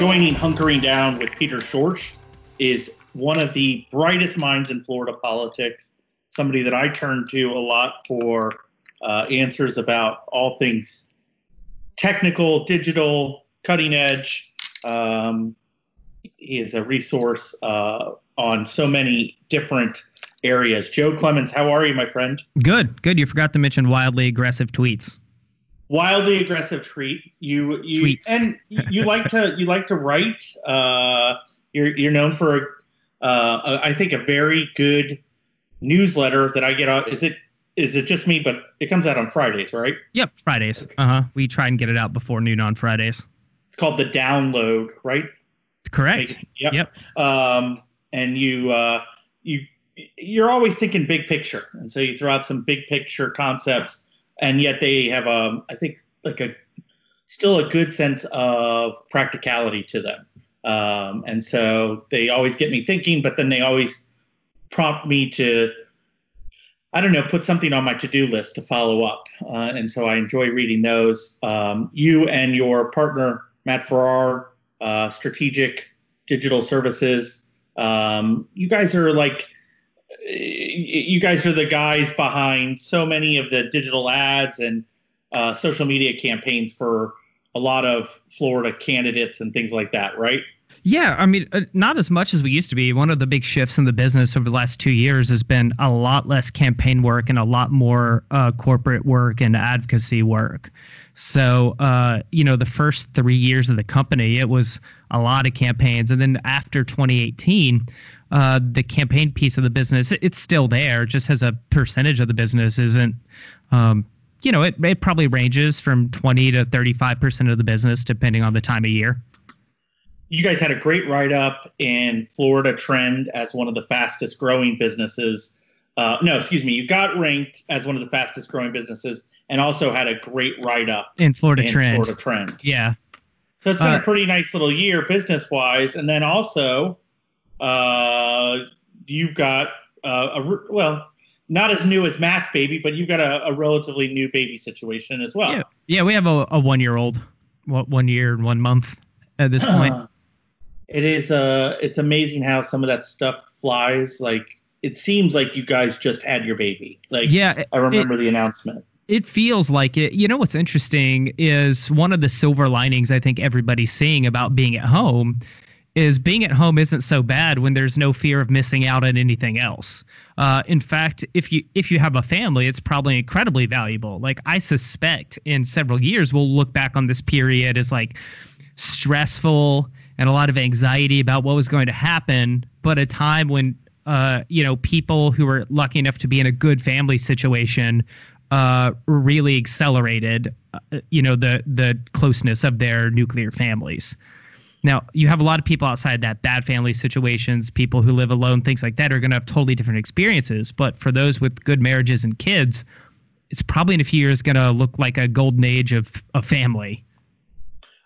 joining Hunkering Down with Peter Schorsch is one of the brightest minds in Florida politics, somebody that I turn to a lot for uh, answers about all things technical, digital, cutting edge. Um, he is a resource uh, on so many different areas. Joe Clements, how are you, my friend? Good, good. You forgot to mention wildly aggressive tweets. Wildly aggressive treat. You you Tweets. and you like to you like to write. Uh, you're you're known for uh, a, I think a very good newsletter that I get out. Is it is it just me? But it comes out on Fridays, right? Yep, Fridays. Uh huh. We try and get it out before noon on Fridays. It's called the Download, right? Correct. Yep. Yep. Um, and you uh, you you're always thinking big picture, and so you throw out some big picture concepts, and yet they have um I think like a still a good sense of practicality to them. Um, and so they always get me thinking, but then they always prompt me to I don't know, put something on my to-do list to follow up. Uh, and so I enjoy reading those. Um, you and your partner Matt Farrar, uh, Strategic Digital Services. Um, you guys are like, you guys are the guys behind so many of the digital ads and uh, social media campaigns for a lot of Florida candidates and things like that, right? Yeah, I mean, uh, not as much as we used to be. One of the big shifts in the business over the last two years has been a lot less campaign work and a lot more uh, corporate work and advocacy work. So, uh, you know, the first three years of the company, it was a lot of campaigns. And then after 2018, uh, the campaign piece of the business, it's still there, just as a percentage of the business isn't. Um, you know, it, it probably ranges from 20 to 35% of the business, depending on the time of year you guys had a great write up in Florida Trend as one of the fastest growing businesses. Uh, no, excuse me, you got ranked as one of the fastest growing businesses and also had a great write up in Florida Trend. Florida Trend. Yeah. So it's been Uh, a pretty nice little year business wise. And then also, uh, you've got uh, a, well, not as new as Matt's baby, but you've got a, a relatively new baby situation as well. Yeah. Yeah, we have a, a one year old, one year and one month at this point. it is uh it's amazing how some of that stuff flies like it seems like you guys just had your baby like yeah, i remember the announcement it feels like it. You know what's interesting is one of the silver linings I think everybody's seeing about being at home is being at home isn't so bad when there's no fear of missing out on anything else. Uh, in fact, if you if you have a family, it's probably incredibly valuable. Like I suspect in several years we'll look back on this period as like stressful and a lot of anxiety about what was going to happen, but a time when uh, you know people who were lucky enough to be in a good family situation uh, really accelerated, uh, you know, the the closeness of their nuclear families. Now, you have a lot of people outside that bad family situations, people who live alone, things like that, are going to have totally different experiences. But for those with good marriages and kids, it's probably in a few years going to look like a golden age of a family.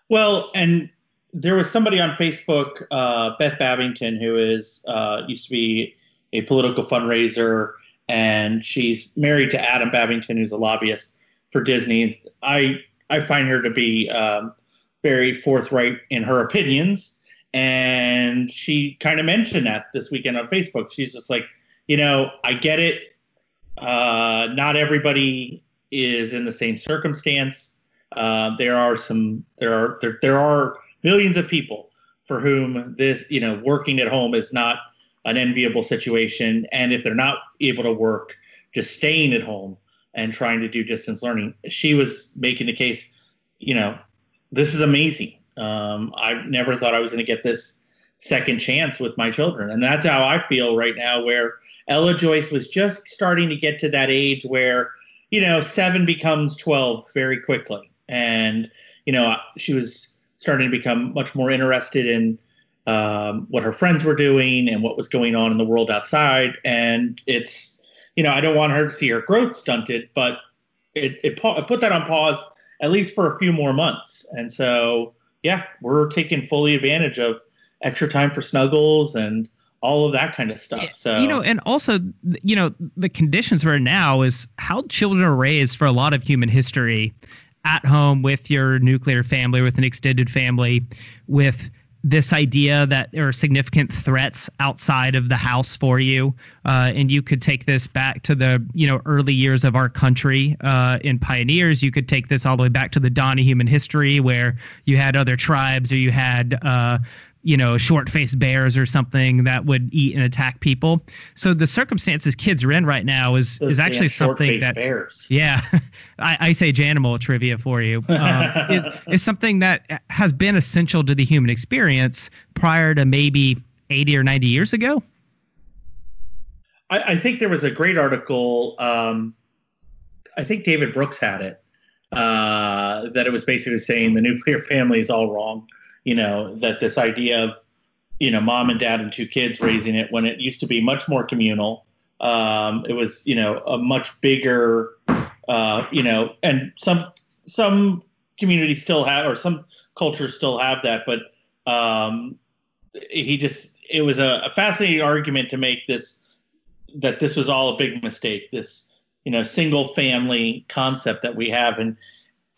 well and there was somebody on facebook uh, beth babington who is uh, used to be a political fundraiser and she's married to adam babington who's a lobbyist for disney i i find her to be um, very forthright in her opinions. And she kind of mentioned that this weekend on facebook. She's just like you know i get it. Uh, not everybody is in the same circumstance. Uh, there are some there are there, there are millions of people for whom this you know working at home is not an enviable situation. And if they're not able to work just staying at home and trying to do distance learning. She was making the case you know this is amazing. Um, i never thought i was going to get this second chance with my children. And that's how i feel right now where ella joyce was just starting to get to that age where you know seven becomes 12 very quickly. And you know she was starting to become much more interested in um, what her friends were doing and what was going on in the world outside. And it's you know i don't want her to see her growth stunted but it, it, it put that on pause at least for a few more months. And so yeah we're taking fully advantage of extra time for snuggles and all of that kind of stuff. So you know, and also, you know, the conditions we're in now is how children are raised for a lot of human history at home with your nuclear family, with an extended family, with this idea that there are significant threats outside of the house for you, uh, and you could take this back to the you know early years of our country uh, in pioneers. You could take this all the way back to the dawn of human history, where you had other tribes or you had uh, you know, short faced bears or something that would eat and attack people. So the circumstances kids are in right now is Those is actually something that's bears. yeah, I, I say Janimal trivia for you. Um, is is something that has been essential to the human experience prior to maybe eighty or ninety years ago. I, I think there was a great article. Um, I think David Brooks had it. Uh, that it was basically saying the nuclear family is all wrong. You know that this idea of you know mom and dad and two kids raising it when it used to be much more communal. Um, it was you know a much bigger uh, you know and some some communities still have or some cultures still have that, but um, he just it was a, a fascinating argument to make this that this was all a big mistake. This you know single family concept that we have and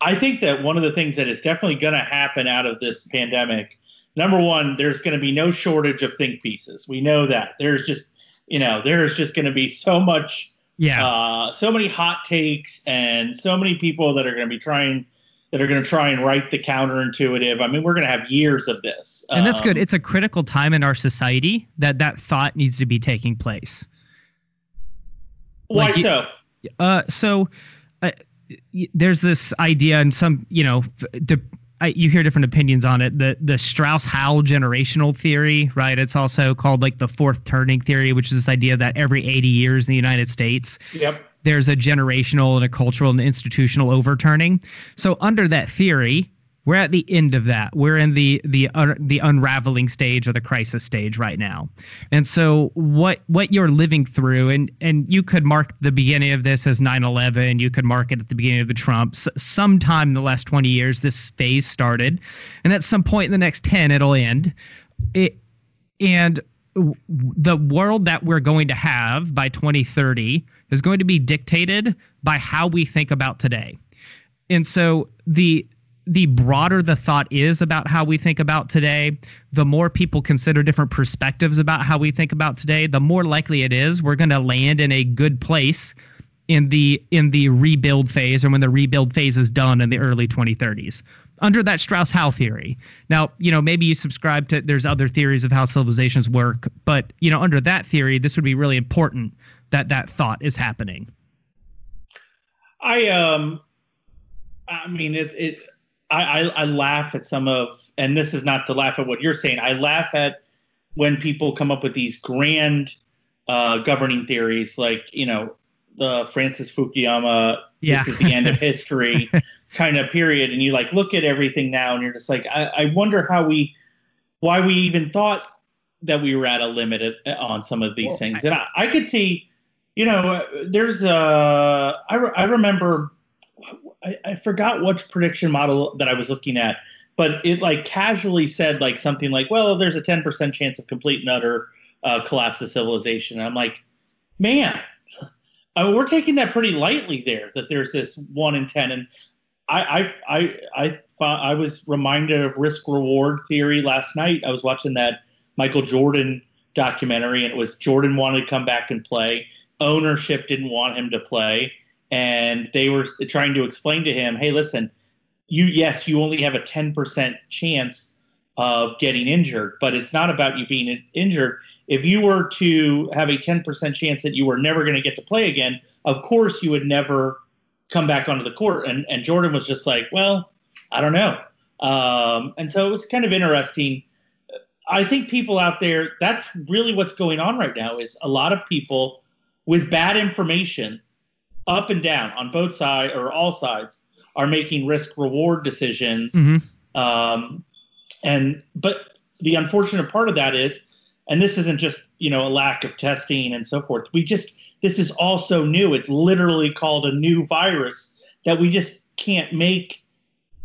i think that one of the things that is definitely going to happen out of this pandemic number one there's going to be no shortage of think pieces. We know that. There's just you know there's just going to be so much Yeah, uh, so many hot takes and so many people that are going to be trying that are going to try and write the counterintuitive. I mean we're going to have years of this. And that's good. Um, It's a critical time in our society that that thought needs to be taking place. why like so? Uh, so uh, there's this idea, and some, you know, de- I, you hear different opinions on it. The the Strauss Howe generational theory, right? It's also called like the fourth turning theory, which is this idea that every 80 years in the United States, yep there's a generational and a cultural and institutional overturning. So under that theory, we're at the end of that. We're in the the un, the unraveling stage or the crisis stage right now. And so what what you're living through and and you could mark the beginning of this as 9/11, you could mark it at the beginning of the Trump. S- sometime in the last 20 years this phase started and at some point in the next 10 it'll end. It and the world that we're going to have by 2030 is going to be dictated by how we think about today. And so the the broader the thought is about how we think about today, the more people consider different perspectives about how we think about today, the more likely it is we're going to land in a good place in the in the rebuild phase or when the rebuild phase is done in the early 2030s under that Strauss-Howe theory. Now, you know, maybe you subscribe to there's other theories of how civilizations work, but you know, under that theory, this would be really important that that thought is happening. I um, I mean it. It I, I I laugh at some of, and this is not to laugh at what you're saying. I laugh at when people come up with these grand uh, governing theories, like you know the Francis Fukuyama. Yeah. This is the end of history, kind of period. And you like look at everything now, and you're just like, I, I wonder how we, why we even thought that we were at a limit at, on some of these Well, things. And I, I could see, you know, there's uh, I, re- I remember, I, I forgot which prediction model that I was looking at, but it like casually said like something like, well, there's a 10% chance of complete and utter uh, collapse of civilization. And I'm like, man, I mean, we're taking that pretty lightly there. That there's this one in ten, and I I I I, I was reminded of risk reward theory last night. I was watching that Michael Jordan documentary, and it was Jordan wanted to come back and play. Ownership didn't want him to play, and they were trying to explain to him, "Hey, listen, you yes, you only have a ten percent chance of getting injured, but it's not about you being injured. If you were to have a 10% chance that you were never going to get to play again, of course you would never come back onto the court. And, and Jordan was just like, well, I don't know. Um, and so it was kind of interesting. I think people out there, that's really what's going on right now is a lot of people with bad information up and down on both sides or all sides are making risk reward decisions. Mhm. Um, and but the unfortunate part of that is and this isn't just you know a lack of testing and so forth we just this is all so new it's literally called a new virus that we just can't make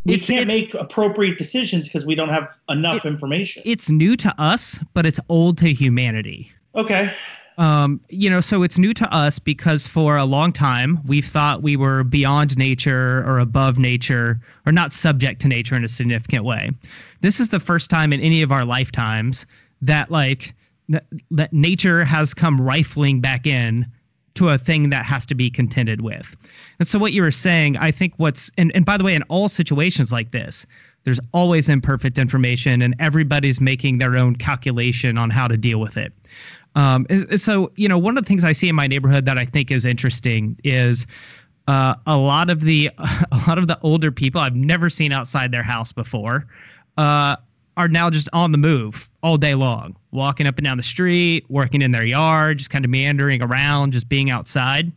we It's- can't it's- make appropriate decisions because we don't have enough It- information It's new to us, but it's old to humanity. okay Um, you know, so it's new to us because for a long time we've thought we were beyond nature or above nature or not subject to nature in a significant way. This is the first time in any of our lifetimes that like that nature has come rifling back in to a thing that has to be contended with. And so what you were saying, I think what's and, and by the way, in all situations like this, there's always imperfect information and everybody's making their own calculation on how to deal with it. Um, so, you know, one of the things I see in my neighborhood that I think is interesting is uh, a lot of the a lot of the older people I've never seen outside their house before uh, are now just on the move all day long, walking up and down the street, working in their yard, just kind of meandering around, just being outside.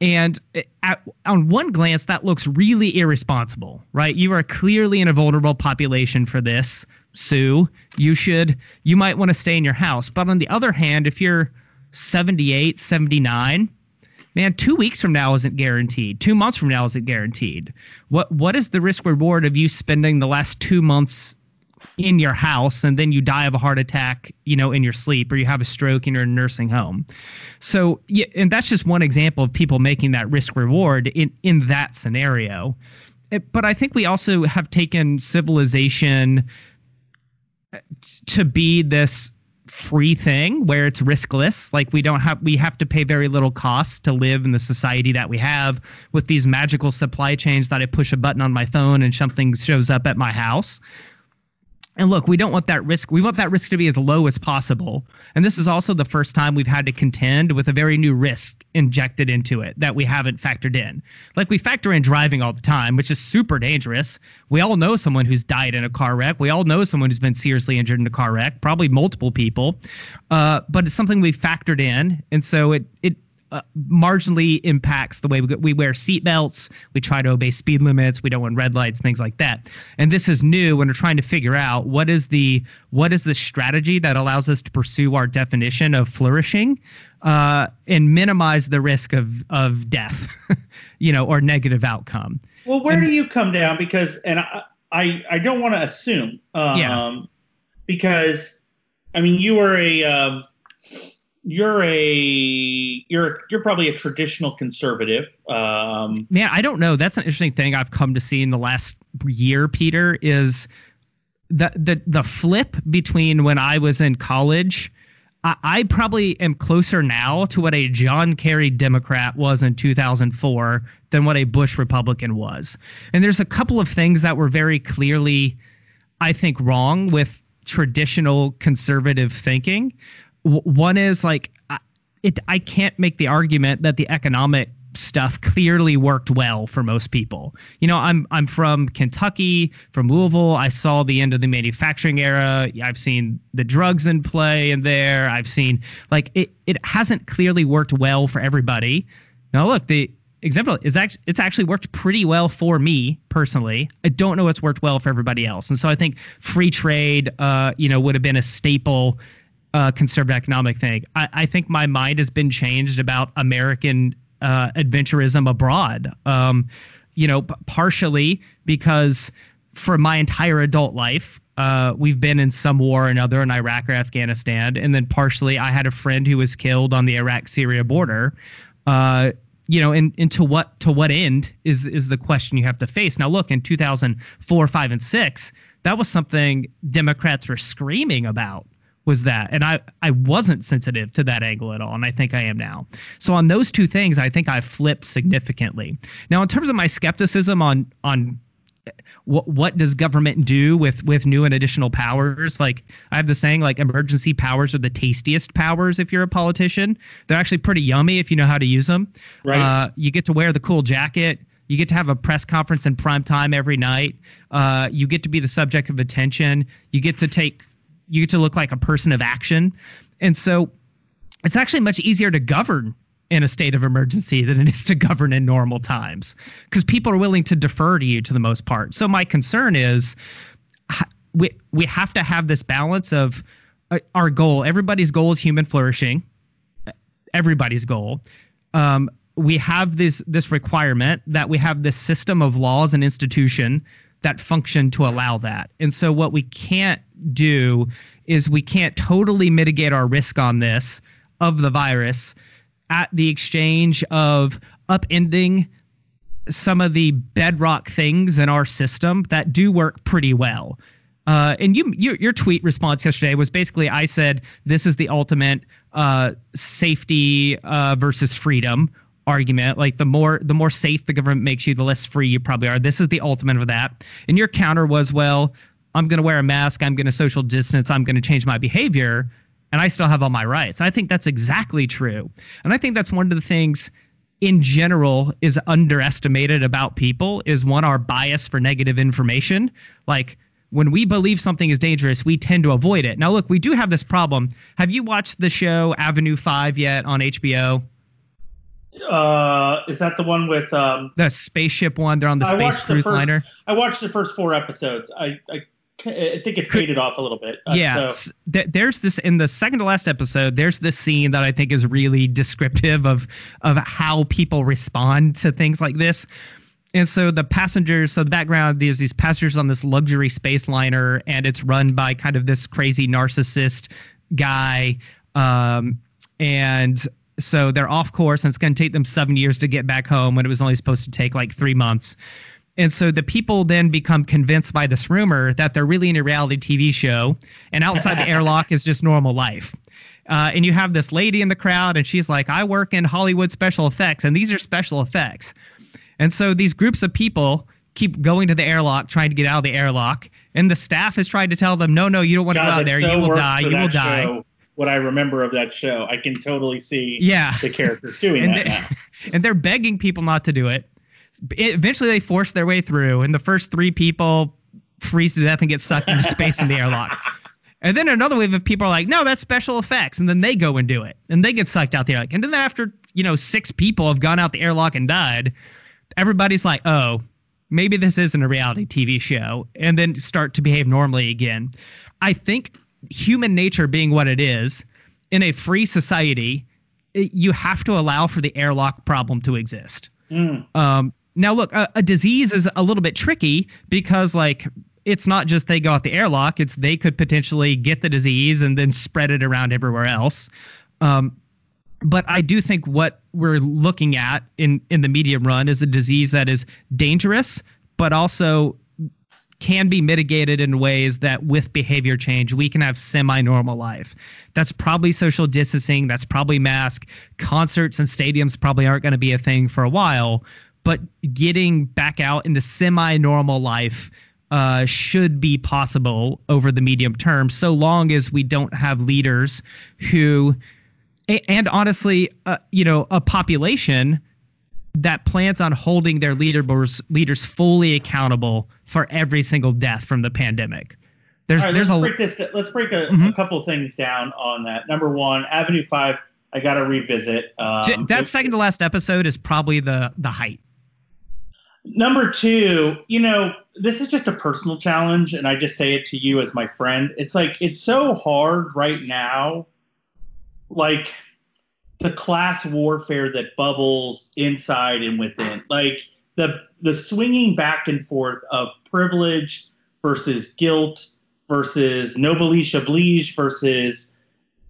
And at, on one glance, that looks really irresponsible, right? You are clearly in a vulnerable population for this, Sue. You should, you might want to stay in your house. But on the other hand, if you're 78, 79, man, two weeks from now isn't guaranteed. Two months from now isn't guaranteed. What what is the risk reward of you spending the last two months in your house and then you die of a heart attack, you know, in your sleep or you have a stroke and you're in a nursing home. So, yeah, and that's just one example of people making that risk reward in in that scenario. It, but I think we also have taken civilization to be this free thing where it's riskless like we don't have we have to pay very little cost to live in the society that we have with these magical supply chains that I push a button on my phone and something shows up at my house and look, we don't want that risk. We want that risk to be as low as possible. And this is also the first time we've had to contend with a very new risk injected into it that we haven't factored in. Like we factor in driving all the time, which is super dangerous. We all know someone who's died in a car wreck. We all know someone who's been seriously injured in a car wreck, probably multiple people. Uh, but it's something we factored in. And so it, it, uh, marginally impacts the way we, we wear seatbelts. We try to obey speed limits. We don't want red lights, things like that. And this is new when we're trying to figure out what is the what is the strategy that allows us to pursue our definition of flourishing uh, and minimize the risk of of death, you know, or negative outcome. Well, where and, do you come down? Because and I I, I don't want to assume, um, yeah. because I mean you were a um, you're a you're you're probably a traditional conservative. Um, Man, I don't know. That's an interesting thing I've come to see in the last year. Peter is the the the flip between when I was in college. I, I probably am closer now to what a John Kerry Democrat was in 2004 than what a Bush Republican was. And there's a couple of things that were very clearly, I think, wrong with traditional conservative thinking one is like it I can't make the argument that the economic stuff clearly worked well for most people. You know, I'm I'm from Kentucky, from Louisville. I saw the end of the manufacturing era. I've seen the drugs in play in there. I've seen like it it hasn't clearly worked well for everybody. Now look, the example is actually it's actually worked pretty well for me personally. I don't know it's worked well for everybody else. And so I think free trade uh, you know, would have been a staple uh, conservative economic thing. I, I, think my mind has been changed about American uh, adventurism abroad. Um, you know, partially because for my entire adult life, uh, we've been in some war or another in Iraq or Afghanistan, and then partially I had a friend who was killed on the Iraq-Syria border. Uh, you know, and, and to what to what end is is the question you have to face. Now, look, in 2004, five, and six, that was something Democrats were screaming about was that. And i i wasn't sensitive to that angle at all and i think i am now. So on those two things i think i've flipped significantly. Now in terms of my skepticism on on what what does government do with with new and additional powers like i have the saying like emergency powers are the tastiest powers if you're a politician. They're actually pretty yummy if you know how to use them. Right. Uh, you get to wear the cool jacket. You get to have a press conference in prime time every night. Uh, you get to be the subject of attention. You get to take you get to look like a person of action. And so it's actually much easier to govern in a state of emergency than it is to govern in normal times because people are willing to defer to you to the most part. So my concern is we we have to have this balance of uh, our goal. Everybody's goal is human flourishing. Everybody's goal. Um, we have this this requirement that we have this system of laws and institution that function to allow that. And so what we can't do is we can't totally mitigate our risk on this of the virus at the exchange of upending some of the bedrock things in our system that do work pretty well. Uh, and you, you, your tweet response yesterday was basically I said this is the ultimate uh, safety uh, versus freedom argument. Like the more the more safe the government makes you, the less free you probably are. This is the ultimate of that. And your counter was, well, I'm going to wear a mask. I'm going to social distance. I'm going to change my behavior, and I still have all my rights. And I think that's exactly true. And I think that's one of the things in general is underestimated about people is one our bias for negative information like when we believe something is dangerous we tend to avoid it now look we do have this problem have you watched the show avenue 5 yet on hbo uh is that the one with um the spaceship one they're on the I space watched the cruise first- liner i watched the first four episodes i i, I think it faded off a little bit Uh, yeah, so- th- there's this in the second to last episode. There's this scene that I think is really descriptive of of how people respond to things like this. And so the passengers, so the background, there's these passengers on this luxury space liner, and it's run by kind of this crazy narcissist guy. Um, and so they're off course, and it's going to take them seven years to get back home when it was only supposed to take like three months. And so the people then become convinced by this rumor that they're really in a reality TV show, and outside the airlock is just normal life. Uh, and you have this lady in the crowd, and she's like, I work in Hollywood special effects, and these are special effects. And so these groups of people keep going to the airlock, trying to get out of the airlock, and the staff is trying to tell them, no, no, you don't want to go out there. so you will die. You will die. show, what i remember of that show i can totally see Yeah. the characters doing and that they, and they're begging people not to do it. Eventually, they force their way through, and the first three people freeze to death and get sucked into space in the airlock. And then another wave of people are like, "No, that's special effects," and then they go and do it, and they get sucked out the airlock. And then after you know six people have gone out the airlock and died, everybody's like, "Oh, maybe this isn't a reality TV show," and then start to behave normally again. I think human nature being what it is, in a free society, you have to allow for the airlock problem to exist. Mm. Um, now, look, a, a disease is a little bit tricky because, like, it's not just they go out the airlock; it's they could potentially get the disease and then spread it around everywhere else. Um, but I do think what we're looking at in in the medium run is a disease that is dangerous, but also can be mitigated in ways that with behavior change we can have semi-normal life that's probably social distancing that's probably mask concerts and stadiums probably aren't going to be a thing for a while but getting back out into semi-normal life uh, should be possible over the medium term so long as we don't have leaders who and honestly uh, you know a population that plans on holding their leaders leaders fully accountable for every single death from the pandemic. There's right, there's let's a break this. Let's break a, a Mhm. couple things down on that. Number one, Avenue Five. I got to revisit. Um, that second to last episode is probably the the height. Number two, you know, this is just a personal challenge, and I just say it to you as my friend. It's like it's so hard right now, like the class warfare that bubbles inside and within, like the the swinging back and forth of privilege versus guilt versus noblesse oblige versus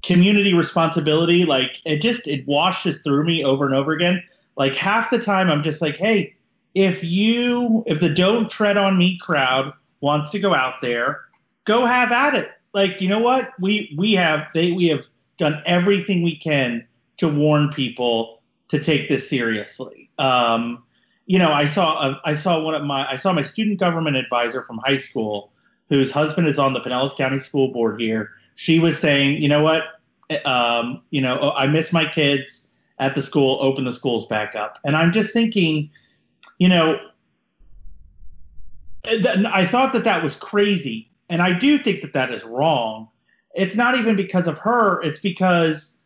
community responsibility. Like it just it washes through me over and over again. Like half the time, I'm just like, hey if you if the don't tread on me crowd wants to go out there go have at it. Like you know what? We we have they we have done everything we can to warn people to take this seriously. Um you know i saw a, i saw one of my i saw my student government advisor from high school whose husband is on the pinellas county school board here. She was saying you know what? Um you know oh, i miss my kids at the school. Open the schools back up. And i'm just thinking you know, I thought that that was crazy. And I do think that that is wrong. It's not even because of her, it's because,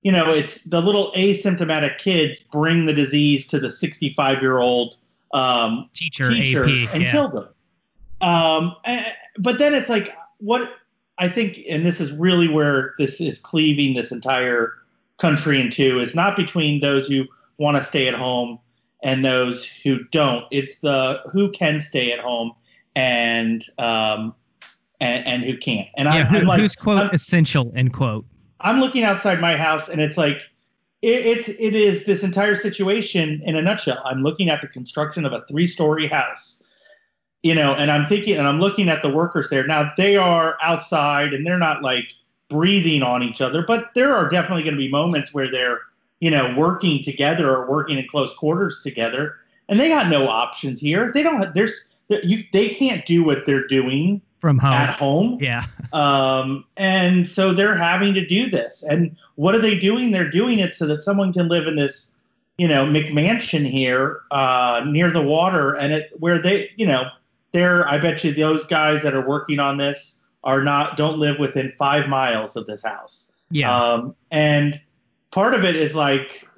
you know, it's the little asymptomatic kids bring the disease to the 65 year old um, Teacher, teachers AP, and yeah. kill them. Um, but then it's like, what I think, and this is really where this is cleaving this entire country in two, is not between those who want to stay at home and those who don't. It's the who can stay at home and um, and, and who can't. And yeah, I'm, who, I'm like, who's quote I'm- essential end quote. I'm looking outside my house, and it's like it, it's it is this entire situation in a nutshell. I'm looking at the construction of a three story house, you know, and I'm thinking, and I'm looking at the workers there. Now they are outside, and they're not like breathing on each other, but there are definitely going to be moments where they're you know working together or working in close quarters together, and they got no options here. They don't. There's you. They can't do what they're doing from home at home. Yeah. Um, and so they're having to do this. And what are they doing? They're doing it so that someone can live in this, you know, McMansion here uh, near the water, and it where they, you know, they're. I bet you those guys that are working on this are not don't live within five miles of this house. Yeah. Um, and part of it is like,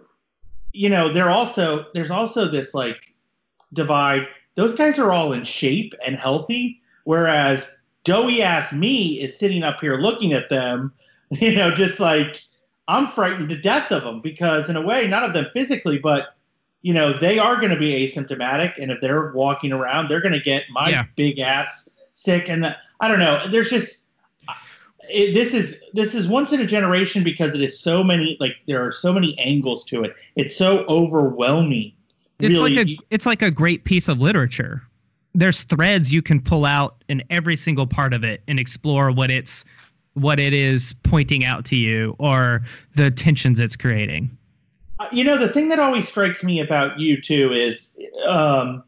you know, they're also there's also this like divide. Those guys are all in shape and healthy, whereas doughy ass me is sitting up here looking at them, you know, just like I'm frightened to death of them because, in a way, none of them physically, but you know, they are going to be asymptomatic, and if they're walking around, they're going to get my Yeah. big ass sick. And I don't know. There's just it, this is this is once in a generation because it is so many like there are so many angles to it. It's so overwhelming. It's really, like a it's like a great piece of literature. There's threads you can pull out in every single part of it and explore what it's what it is pointing out to you or the tensions it's creating. Uh, you know the thing that always strikes me about you too is um,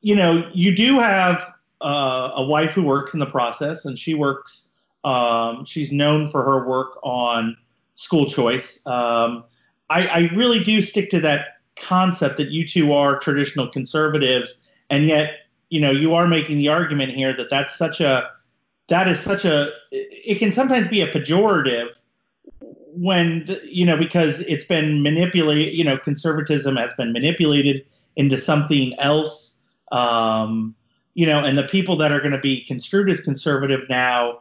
you know you do have uh, a wife who works in the process and she works um, she's known for her work on school choice. Um, I, I really do stick to that concept that you two are traditional conservatives and yet you know you are making the argument here that that's such a that is such a it can sometimes be a pejorative when you know because it's been manipulated you know conservatism has been manipulated into something else. Um, you know and the people that are going to be construed as conservative now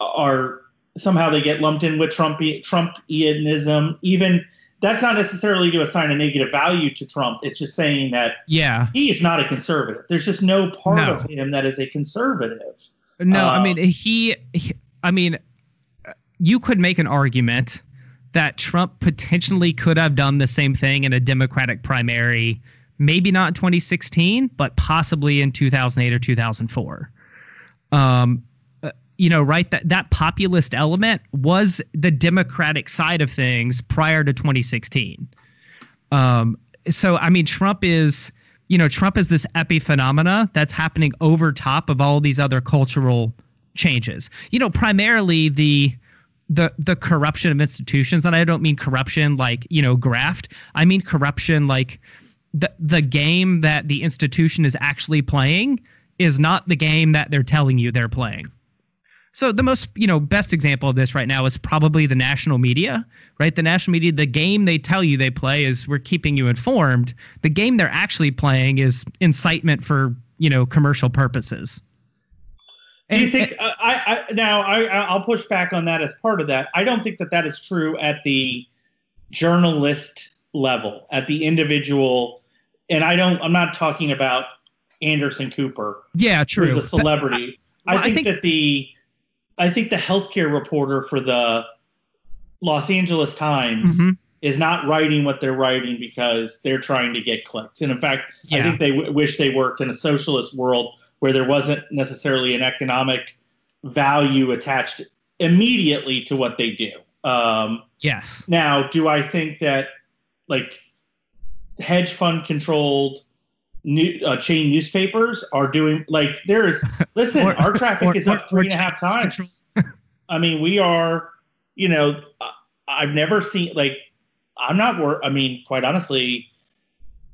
are somehow they get lumped in with Trump Trumpianism even that's not necessarily to assign a negative value to Trump it's just saying that Yeah. he is not a conservative there's just no part No. of him that is a conservative No, I Uh, mean he, he I mean you could make an argument that Trump potentially could have done the same thing in a Democratic primary, maybe not in 2016, but possibly in 2008 or 2004. Um, you know, right? That that populist element was the Democratic side of things prior to 2016. Um, so I mean, Trump is, you know, Trump is this epiphenomena that's happening over top of all these other cultural changes. You know, primarily the the the corruption of institutions, and I don't mean corruption like you know graft. I mean corruption like the the game that the institution is actually playing is not the game that they're telling you they're playing. So the most, you know, best example of this right now is probably the national media, right? The national media, the game they tell you they play is we're keeping you informed. The game they're actually playing is incitement for, you know, commercial purposes. Do you think uh, I, I now I I'll push back on that as part of that. I don't think that that is true at the journalist level, at the individual, and I don't. I'm not talking about Anderson Cooper, yeah, true. who's a celebrity. Well, I, I think think- that the I think the healthcare reporter for the Los Angeles Times Mhm. is not writing what they're writing because they're trying to get clicks. And in fact, I think they w- wish they worked in a socialist world where there wasn't necessarily an economic value attached immediately to what they do. Um, Yes. now, do I think that like hedge fund controlled new, uh, chain newspapers are doing like there's listen, Or- our traffic or- is up or- three and a half times. I mean, we are, you know, I've never seen like I'm not wor- I mean, quite honestly,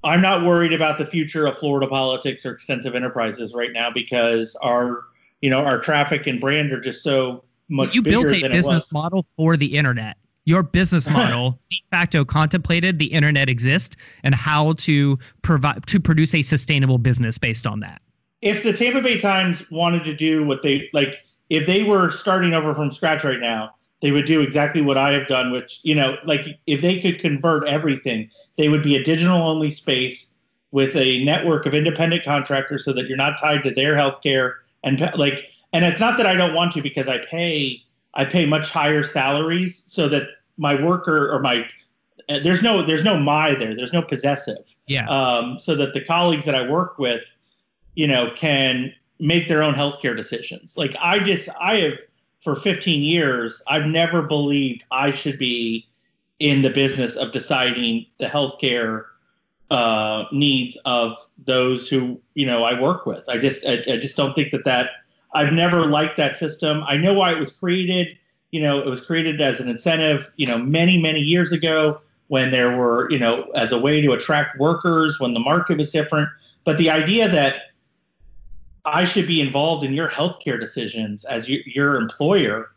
I'm not worried about the future of Florida politics or extensive enterprises right now because our, you know, our traffic and brand are just so much you bigger built a business model for the internet. Your business model de facto contemplated the internet exist and how to provide to produce a sustainable business based on that. if the Tampa Bay Times wanted to do what they like, if they were starting over from scratch right now, they would do exactly what I have done, which, you know, like if they could convert everything, they would be a digital only space with a network of independent contractors so that you're not tied to their healthcare and like, and it's not that I don't want to because I pay, I pay much higher salaries so that my worker or my uh, there's no there's no my there. There's no possessive. Yeah. Um, so that the colleagues that I work with you know can make their own healthcare decisions. Like I just I have for 15 years I've never believed I should be in the business of deciding the healthcare uh, needs of those who you know I work with. I just I, I just don't think that that I've never liked that system I know why it was created you know, it was created as an incentive, you know, many, many years ago when there were, you know, as a way to attract workers when the market was different. But the idea that I should be involved in your healthcare decisions as your, your employer,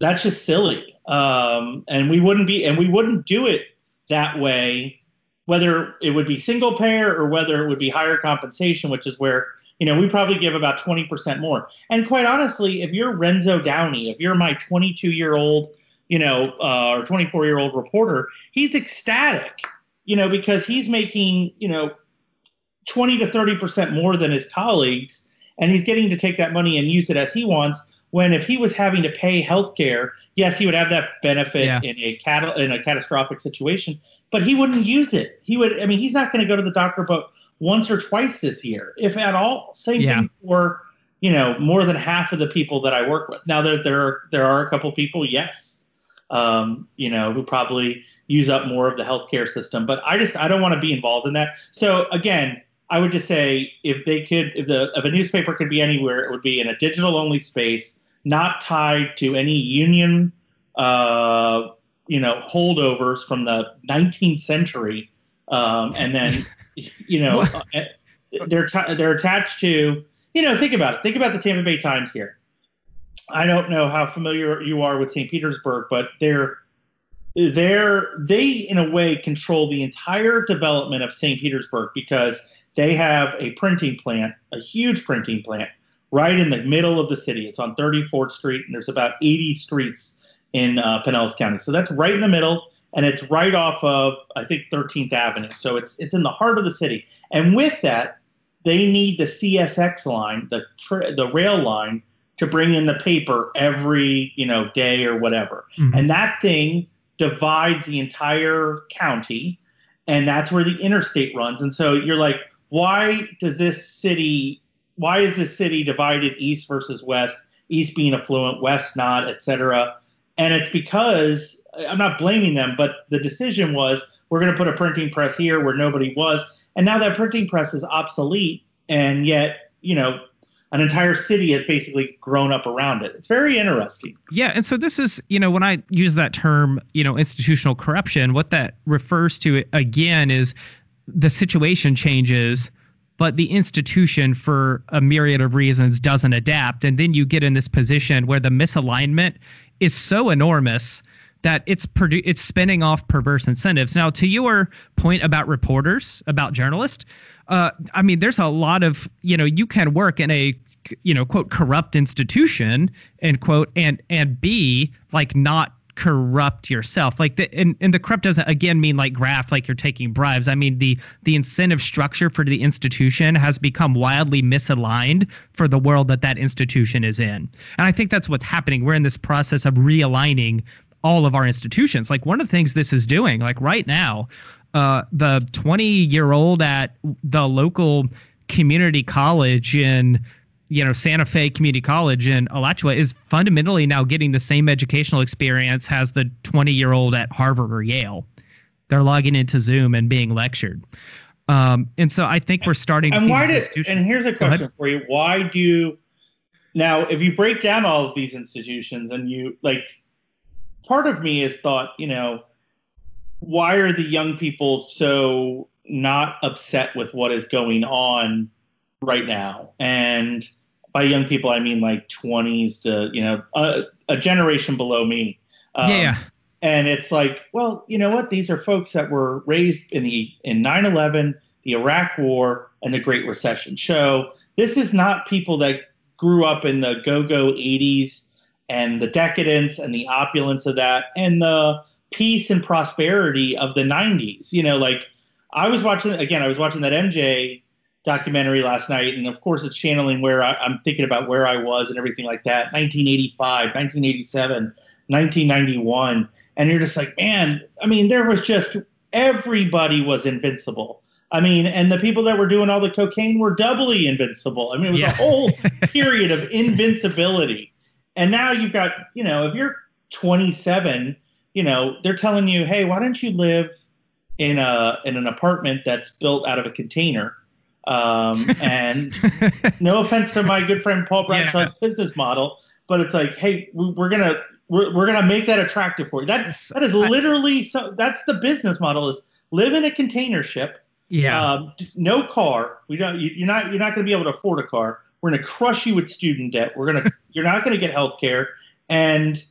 that's just silly. Um, and we wouldn't be, and we wouldn't do it that way, whether it would be single payer or whether it would be higher compensation, which is where you know, we probably give about 20% more. And quite honestly, if you're Renzo Downey, if you're my 22 year old, you know, uh, or 24 year old reporter, he's ecstatic, you know, because he's making, you know, 20 to 30% more than his colleagues. And he's getting to take that money and use it as he wants. When if he was having to pay health care, yes, he would have that benefit yeah. in a cat- in a catastrophic situation, but he wouldn't use it. He would. I mean, he's not going to go to the doctor, but once or twice this year, if at all. Same yeah. thing for you know more than half of the people that I work with. Now there there are, there are a couple people, yes, um, you know, who probably use up more of the healthcare system, but I just I don't want to be involved in that. So again, I would just say if they could, if the if a newspaper could be anywhere, it would be in a digital only space, not tied to any union. Uh, you know, holdovers from the 19th century, um, and then you know, uh, they're t- they're attached to. You know, think about it. Think about the Tampa Bay Times here. I don't know how familiar you are with St. Petersburg, but they're they're they in a way control the entire development of St. Petersburg because they have a printing plant, a huge printing plant, right in the middle of the city. It's on 34th Street, and there's about 80 streets in uh, Pinellas County. So that's right in the middle and it's right off of I think 13th Avenue. So it's it's in the heart of the city. And with that, they need the CSX line, the tra- the rail line, to bring in the paper every you know day or whatever. Mm-hmm. And that thing divides the entire county, and that's where the interstate runs. And so you're like, why does this city? Why is this city divided east versus west? East being affluent, west not, etc. And it's because I'm not blaming them, but the decision was we're going to put a printing press here where nobody was, and now that printing press is obsolete, and yet you know an entire city has basically grown up around it. It's very interesting. Yeah, and so this is, you know, when I use that term, you know, institutional corruption, what that refers to again is the situation changes, but the institution for a myriad of reasons doesn't adapt and then you get in this position where the misalignment is so enormous that it's produ- it's spinning off perverse incentives. Now, to your point about reporters, about journalists, uh, I mean, there's a lot of you know you can work in a you know quote corrupt institution and quote and and be like not corrupt yourself. Like the and, and the corrupt doesn't again mean like graft like you're taking bribes. I mean the the incentive structure for the institution has become wildly misaligned for the world that that institution is in. And i think that's what's happening. We're in this process of realigning all of our institutions. Like one of the things this is doing, like right now, uh, the 20 year old at the local community college in you know Santa Fe Community College in Alachua is fundamentally now getting the same educational experience as the 20 year old at Harvard or Yale. They're logging into Zoom and being lectured. Um, and so I think we're starting and why did, and here's a question for you. Why do now if you break down all of these institutions and you like part of me has thought, you know, why are the young people so not upset with what is going on right now? And by young people, I mean like 20s to, you know, a, a generation below me. Um, yeah. And it's like, well, you know what? These are folks that were raised in the in 9/11, the Iraq War, and the Great Recession. So this is not people that grew up in the go-go 80s and the decadence and the opulence of that and the peace and prosperity of the 90s. You know, like I was watching again, I was watching that MJ documentary last night, and of course, it's channeling where I, am thinking about where I was and everything like that. 1985, 1987, 1991, and you're just like, man. I mean, there was just everybody was invincible. I mean, and the people that were doing all the cocaine were doubly invincible. I mean, it was yeah. a whole period of invincibility. And now you've got, you know, if you're 27, you know, they're telling you, hey, why don't you live in a in an apartment that's built out of a container? Um, and no offense to my good friend Paul Bradshaw's yeah. business model, but it's like, hey, we're gonna we're, we're gonna make that attractive for you. That that is literally so. That's the business model: is live in a container ship. Yeah. Um, no car. We don't. You, are not. You're not going to be able to afford a car. We're going to crush you with student debt. We're gonna. you're not going to get health care, and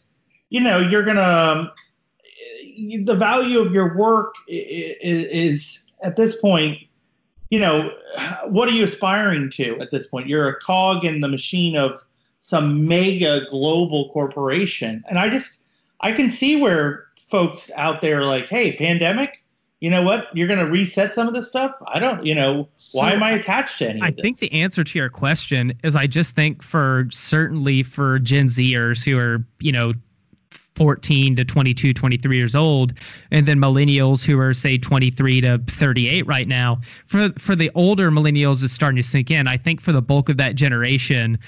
you know you're going to. The value of your work is, is at this point you know, what are you aspiring to at this point? You're a cog in the machine of some mega global corporation. And I just, I can see where folks out there are like, hey, pandemic, you know what? You're going to reset some of this stuff. I don't, you know, so why am I attached to any I think the answer to your question is I just think for certainly for Gen Zers who are, you know, 14 to 22, 23 years old, and then millennials who are say 23 to 38 right now. For for the older millennials, is starting to sink in. I think for the bulk of that generation,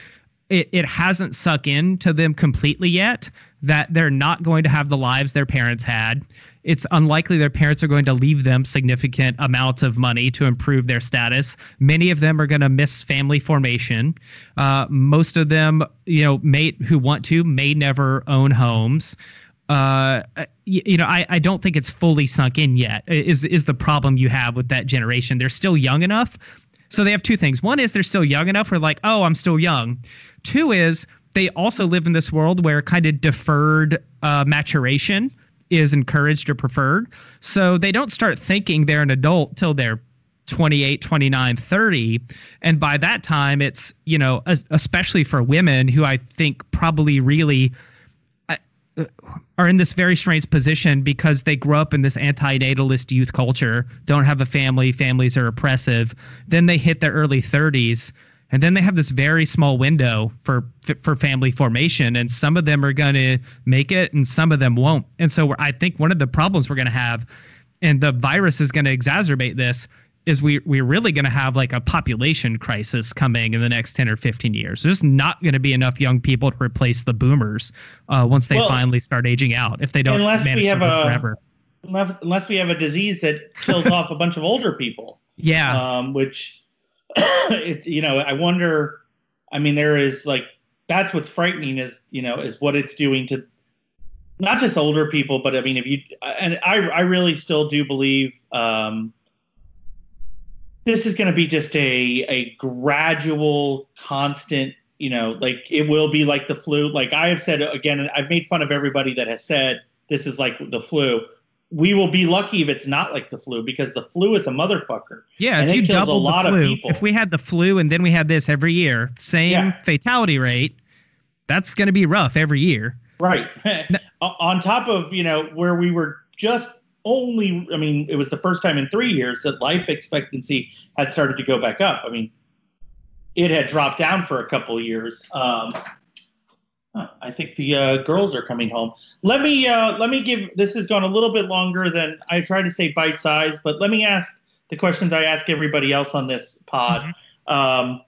it, it hasn't sunk in to them completely yet that they're not going to have the lives their parents had. It's unlikely their parents are going to leave them significant amounts of money to improve their status. Many of them are going to miss family formation. Uh, most of them, you know, may who want to may never own homes. Uh, you, you know, I, I don't think it's fully sunk in yet. Is is the problem you have with that generation? They're still young enough so they have two things. One is they're still young enough We're like, oh, I'm still young. Two is they also live in this world where kind of deferred uh, maturation is encouraged or preferred. So they don't start thinking they're an adult till they're 28, 29, 30. And by that time, it's, you know, especially for women who I think probably really are in this very strange position because they grow up in this anti-natalist youth culture, don't have a family, families are oppressive. Then they hit their early 30s and then they have this very small window for for family formation and some of them are going to make it and some of them won't. And so I think one of the problems we're going to have and the virus is going to exacerbate this is we we're really going to have like a population crisis coming in the next 10 or 15 years. There's not going to be enough young people to replace the boomers uh, once they well, finally start aging out if they don't unless we have a forever. unless we have a disease that kills off a bunch of older people. Yeah. Um, which it's you know, I wonder I mean there is like that's what's frightening is, you know, is what it's doing to not just older people, but I mean if you and I I really still do believe um this is going to be just a a gradual, constant. You know, like it will be like the flu. Like I have said again, I've made fun of everybody that has said this is like the flu. We will be lucky if it's not like the flu because the flu is a motherfucker. Yeah, and if you double a lot flu, of people. If we had the flu and then we had this every year, same yeah. fatality rate, that's going to be rough every year. Right. On top of you know where we were just only, I mean, it was the first time in three years that life expectancy had started to go back up. I mean, it had dropped down for a couple of years. Um, I think the uh, girls are coming home. Let me uh, let me give. This has gone a little bit longer than I tried to say bite size, but let me ask the questions I ask everybody else on this pod. Mm-hmm. Um,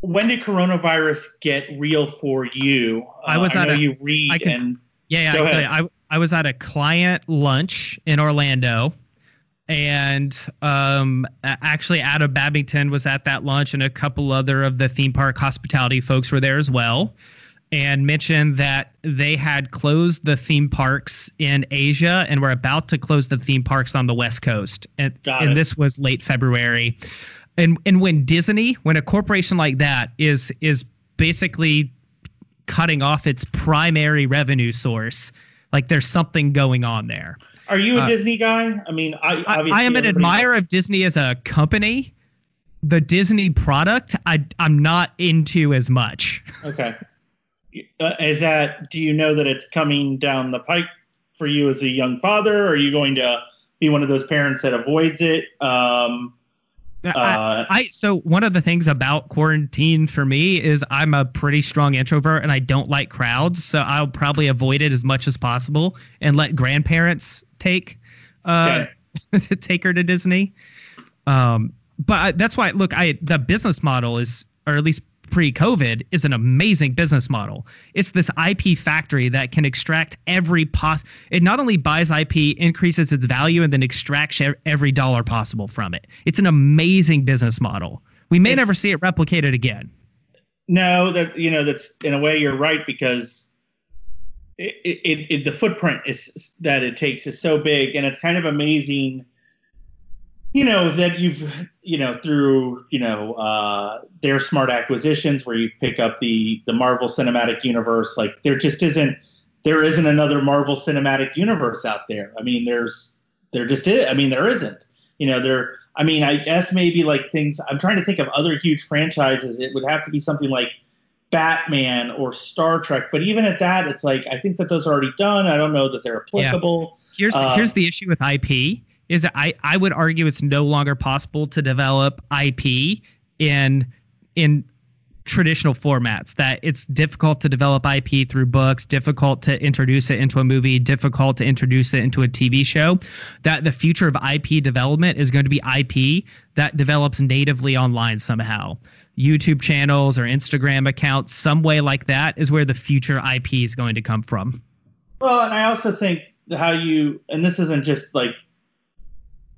when did coronavirus get real for you? I was uh, I at a, you read can, and yeah, yeah. I, I was at a client lunch in Orlando, and um, actually, Adam Babington was at that lunch, and a couple other of the theme park hospitality folks were there as well, and mentioned that they had closed the theme parks in Asia and were about to close the theme parks on the West Coast, and, and this was late February. And and when Disney, when a corporation like that is is basically cutting off its primary revenue source like there's something going on there. Are you a uh, Disney guy? I mean, I, I am an admirer of Disney as a company. The Disney product, I I'm not into as much. Okay. Uh, is that? Do you know that it's coming down the pike for you as a young father? Or are you going to be one of those parents that avoids it? Um, Uh, I, I, so one of the things about quarantine for me is I'm a pretty strong introvert and I don't like crowds, so I'll probably avoid it as much as possible and let grandparents take uh okay. take her to Disney. Um, but I, that's why look, I the business model is, or at least pre-COVID is an amazing business model. It's this IP factory that can extract every pos. It not only buys IP, increases its value, and then extracts every dollar possible from it. It's an amazing business model. We may it's, never see it replicated again. No, that you know that's in a way you're right because it, it, it the footprint is that it takes is so big, and it's kind of amazing you know that you've you know through you know uh, their smart acquisitions where you pick up the the Marvel Cinematic Universe. Like there just isn't there isn't another Marvel Cinematic Universe out there. I mean, there's there just is. I mean, there isn't. You know, there. I mean, I guess maybe like things. I'm trying to think of other huge franchises. It would have to be something like Batman or Star Trek. But even at that, it's like I think that those are already done. I don't know that they're applicable. Yeah. Here's uh, here's the issue with IP is that I, I would argue it's no longer possible to develop IP in in traditional formats that it's difficult to develop IP through books, difficult to introduce it into a movie, difficult to introduce it into a TV show. That the future of IP development is going to be IP that develops natively online somehow. YouTube channels or Instagram accounts, some way like that is where the future IP is going to come from. Well, and I also think how you and this isn't just like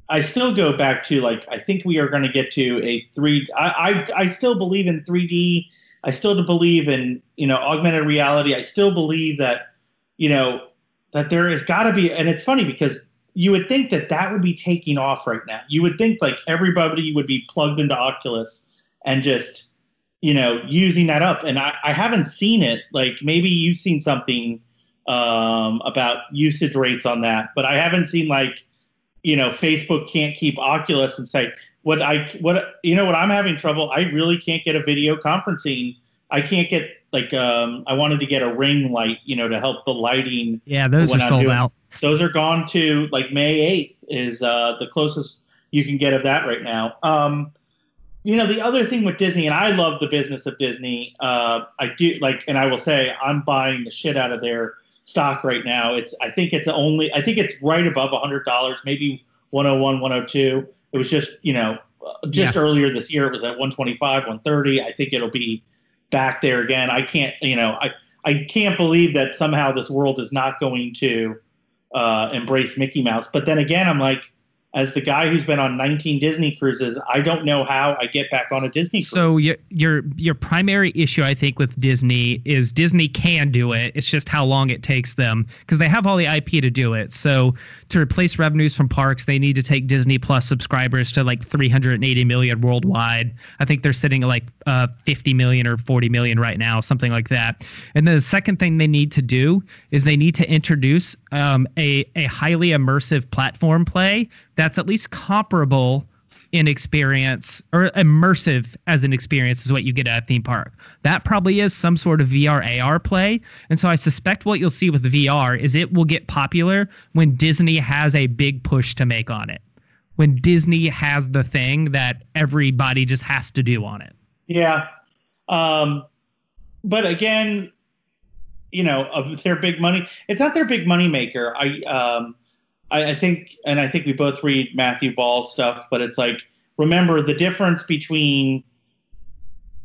I still go back to like I think we are going to get to a three. I, I I still believe in 3D. I still believe in you know augmented reality. I still believe that you know that there has got to be. And it's funny because you would think that that would be taking off right now. You would think like everybody would be plugged into Oculus and just you know using that up. And I, I haven't seen it. Like maybe you've seen something um, about usage rates on that, but I haven't seen like you know, Facebook can't keep Oculus and say, what I what you know what I'm having trouble. I really can't get a video conferencing. I can't get like um, I wanted to get a ring light, you know, to help the lighting. Yeah, those are I'm sold doing. out. Those are gone to like May 8th is uh, the closest you can get of that right now. Um, you know, the other thing with Disney, and I love the business of Disney. Uh, I do like, and I will say I'm buying the shit out of their stock right now. It's I think it's only I think it's right above hundred dollars, maybe 101, 102. It was just you know just yeah. earlier this year it was at 125, 130. I think it'll be back there again. I can't you know I I can't believe that somehow this world is not going to uh, embrace Mickey Mouse. But then again, I'm like as the guy who's been on 19 Disney cruises, I don't know how I get back on a Disney cruise. So your your your primary issue I think with Disney is Disney can do it. It's just how long it takes them because they have all the IP to do it. So to replace revenues from parks, they need to take Disney Plus subscribers to like 380 million worldwide. I think they're sitting at like uh, 50 million or 40 million right now, something like that. And then the second thing they need to do is they need to introduce um, a a highly immersive platform play that's at least comparable in experience or immersive as an experience is what you get at a theme park. That probably is some sort of VR AR play. And so I suspect what you'll see with VR is it will get popular when Disney has a big push to make on it. When Disney has the thing that everybody just has to do on it. Yeah. Um, but again, you know, of their big money, it's not their big money maker. I um, I, I think, and I think we both read Matthew Ball's stuff, but it's like remember the difference between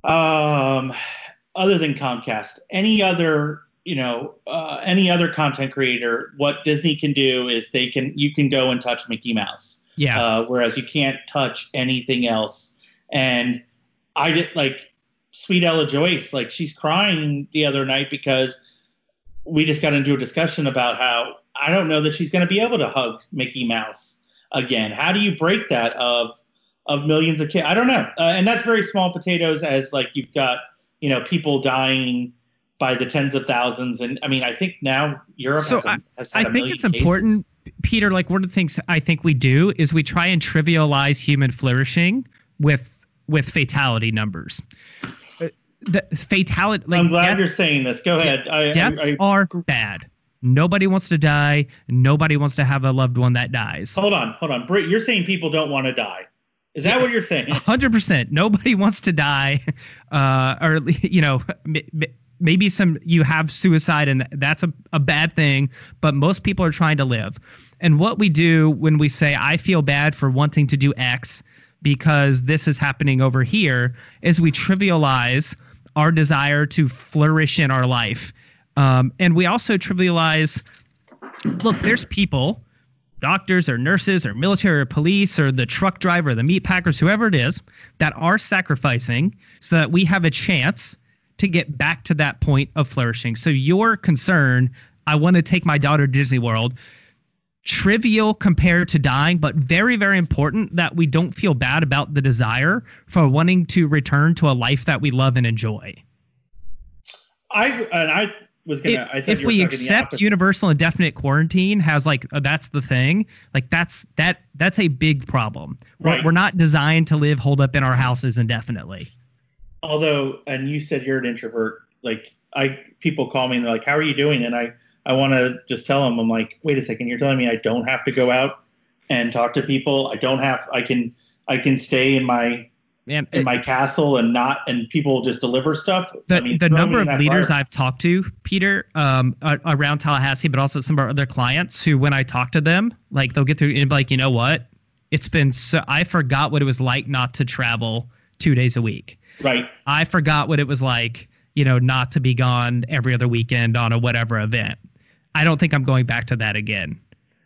um, other than Comcast, any other you know uh, any other content creator, what Disney can do is they can you can go and touch Mickey Mouse, yeah, uh, whereas you can't touch anything else. And I did like Sweet Ella Joyce, like she's crying the other night because we just got into a discussion about how I don't know that she's going to be able to hug Mickey Mouse again. How do you break that of of millions of kids? I don't know, uh, and that's very small potatoes. As like you've got you know people dying by the tens of thousands, and I mean I think now Europe so has, a, has I, I think it's important, Peter. Like one of the things I think we do is we try and trivialize human flourishing with with fatality numbers uh, the fatality. Like, I'm glad deaths, you're saying this. Go ahead. I, deaths I, I, are bad. Nobody wants to die. Nobody wants to have a loved one that dies. Hold on, hold on. Britt, you're saying people don't want to die. Is that what you're saying? Hundred percent. Nobody wants to die, uh, or you know, maybe some you have suicide and that's a, a bad thing. But most people are trying to live. And what we do when we say I feel bad for wanting to do X because this is happening over here is we trivialize our desire to flourish in our life, um, and we also trivialize. Look, there's people doctors or nurses or military or police or the truck driver, the meat packers, whoever it is, that are sacrificing so that we have a chance to get back to that point of flourishing. So your concern, I want to take my daughter to Disney World, trivial compared to dying, but very, very important that we don't feel bad about the desire for wanting to return to a life that we love and enjoy. I and I was gonna. If, if we accept universal indefinite quarantine, has like uh, that's the thing. Like that's that that's a big problem. Right. We're, we're not designed to live hold up in our houses indefinitely. Although, and you said you're an introvert. Like I, people call me and they're like, "How are you doing?" And I, I want to just tell them, I'm like, "Wait a second, you're telling me I don't have to go out and talk to people. I don't have. I can. I can stay in my Man, in my castle and not and people just deliver stuff. The, I mean, the number of leaders fire. I've talked to, Peter, um, around Tallahassee, but also some of our other clients who, when I talk to them, like they'll get through and be like, you know what? It's been so I forgot what it was like not to travel two days a week. Right. I forgot what it was like, you know, not to be gone every other weekend on a whatever event. I don't think I'm going back to that again.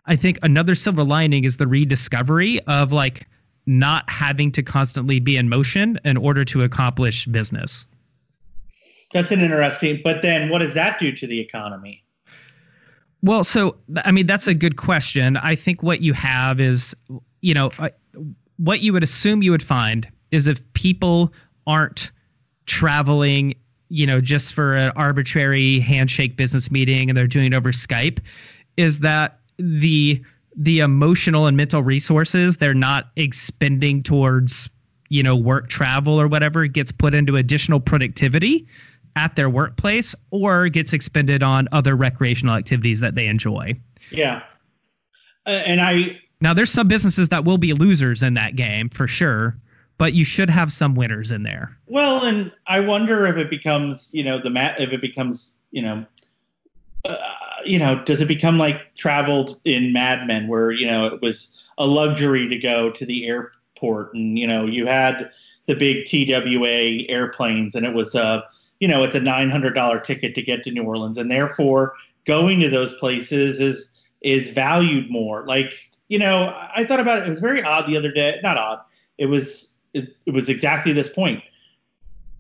I think another silver lining is the rediscovery of like not having to constantly be in motion in order to accomplish business. That's an interesting, but then what does that do to the economy? Well, so I mean that's a good question. I think what you have is, you know, what you would assume you would find is if people aren't traveling, you know, just for an arbitrary handshake business meeting and they're doing it over Skype, is that the the emotional and mental resources they're not expending towards you know work travel or whatever gets put into additional productivity at their workplace or gets expended on other recreational activities that they enjoy. Yeah. Uh, and i now there's some businesses that will be losers in that game for sure but you should have some winners in there. Well and i wonder if it becomes you know the mat if it becomes you know uh, you know, does it become like traveled in Mad Men, where you know it was a luxury to go to the airport, and you know you had the big TWA airplanes, and it was a you know it's a nine hundred dollar ticket to get to New Orleans, and therefore going to those places is is valued more. Like you know, I thought about it. It was very odd the other day. Not odd. It was it, it was exactly this point.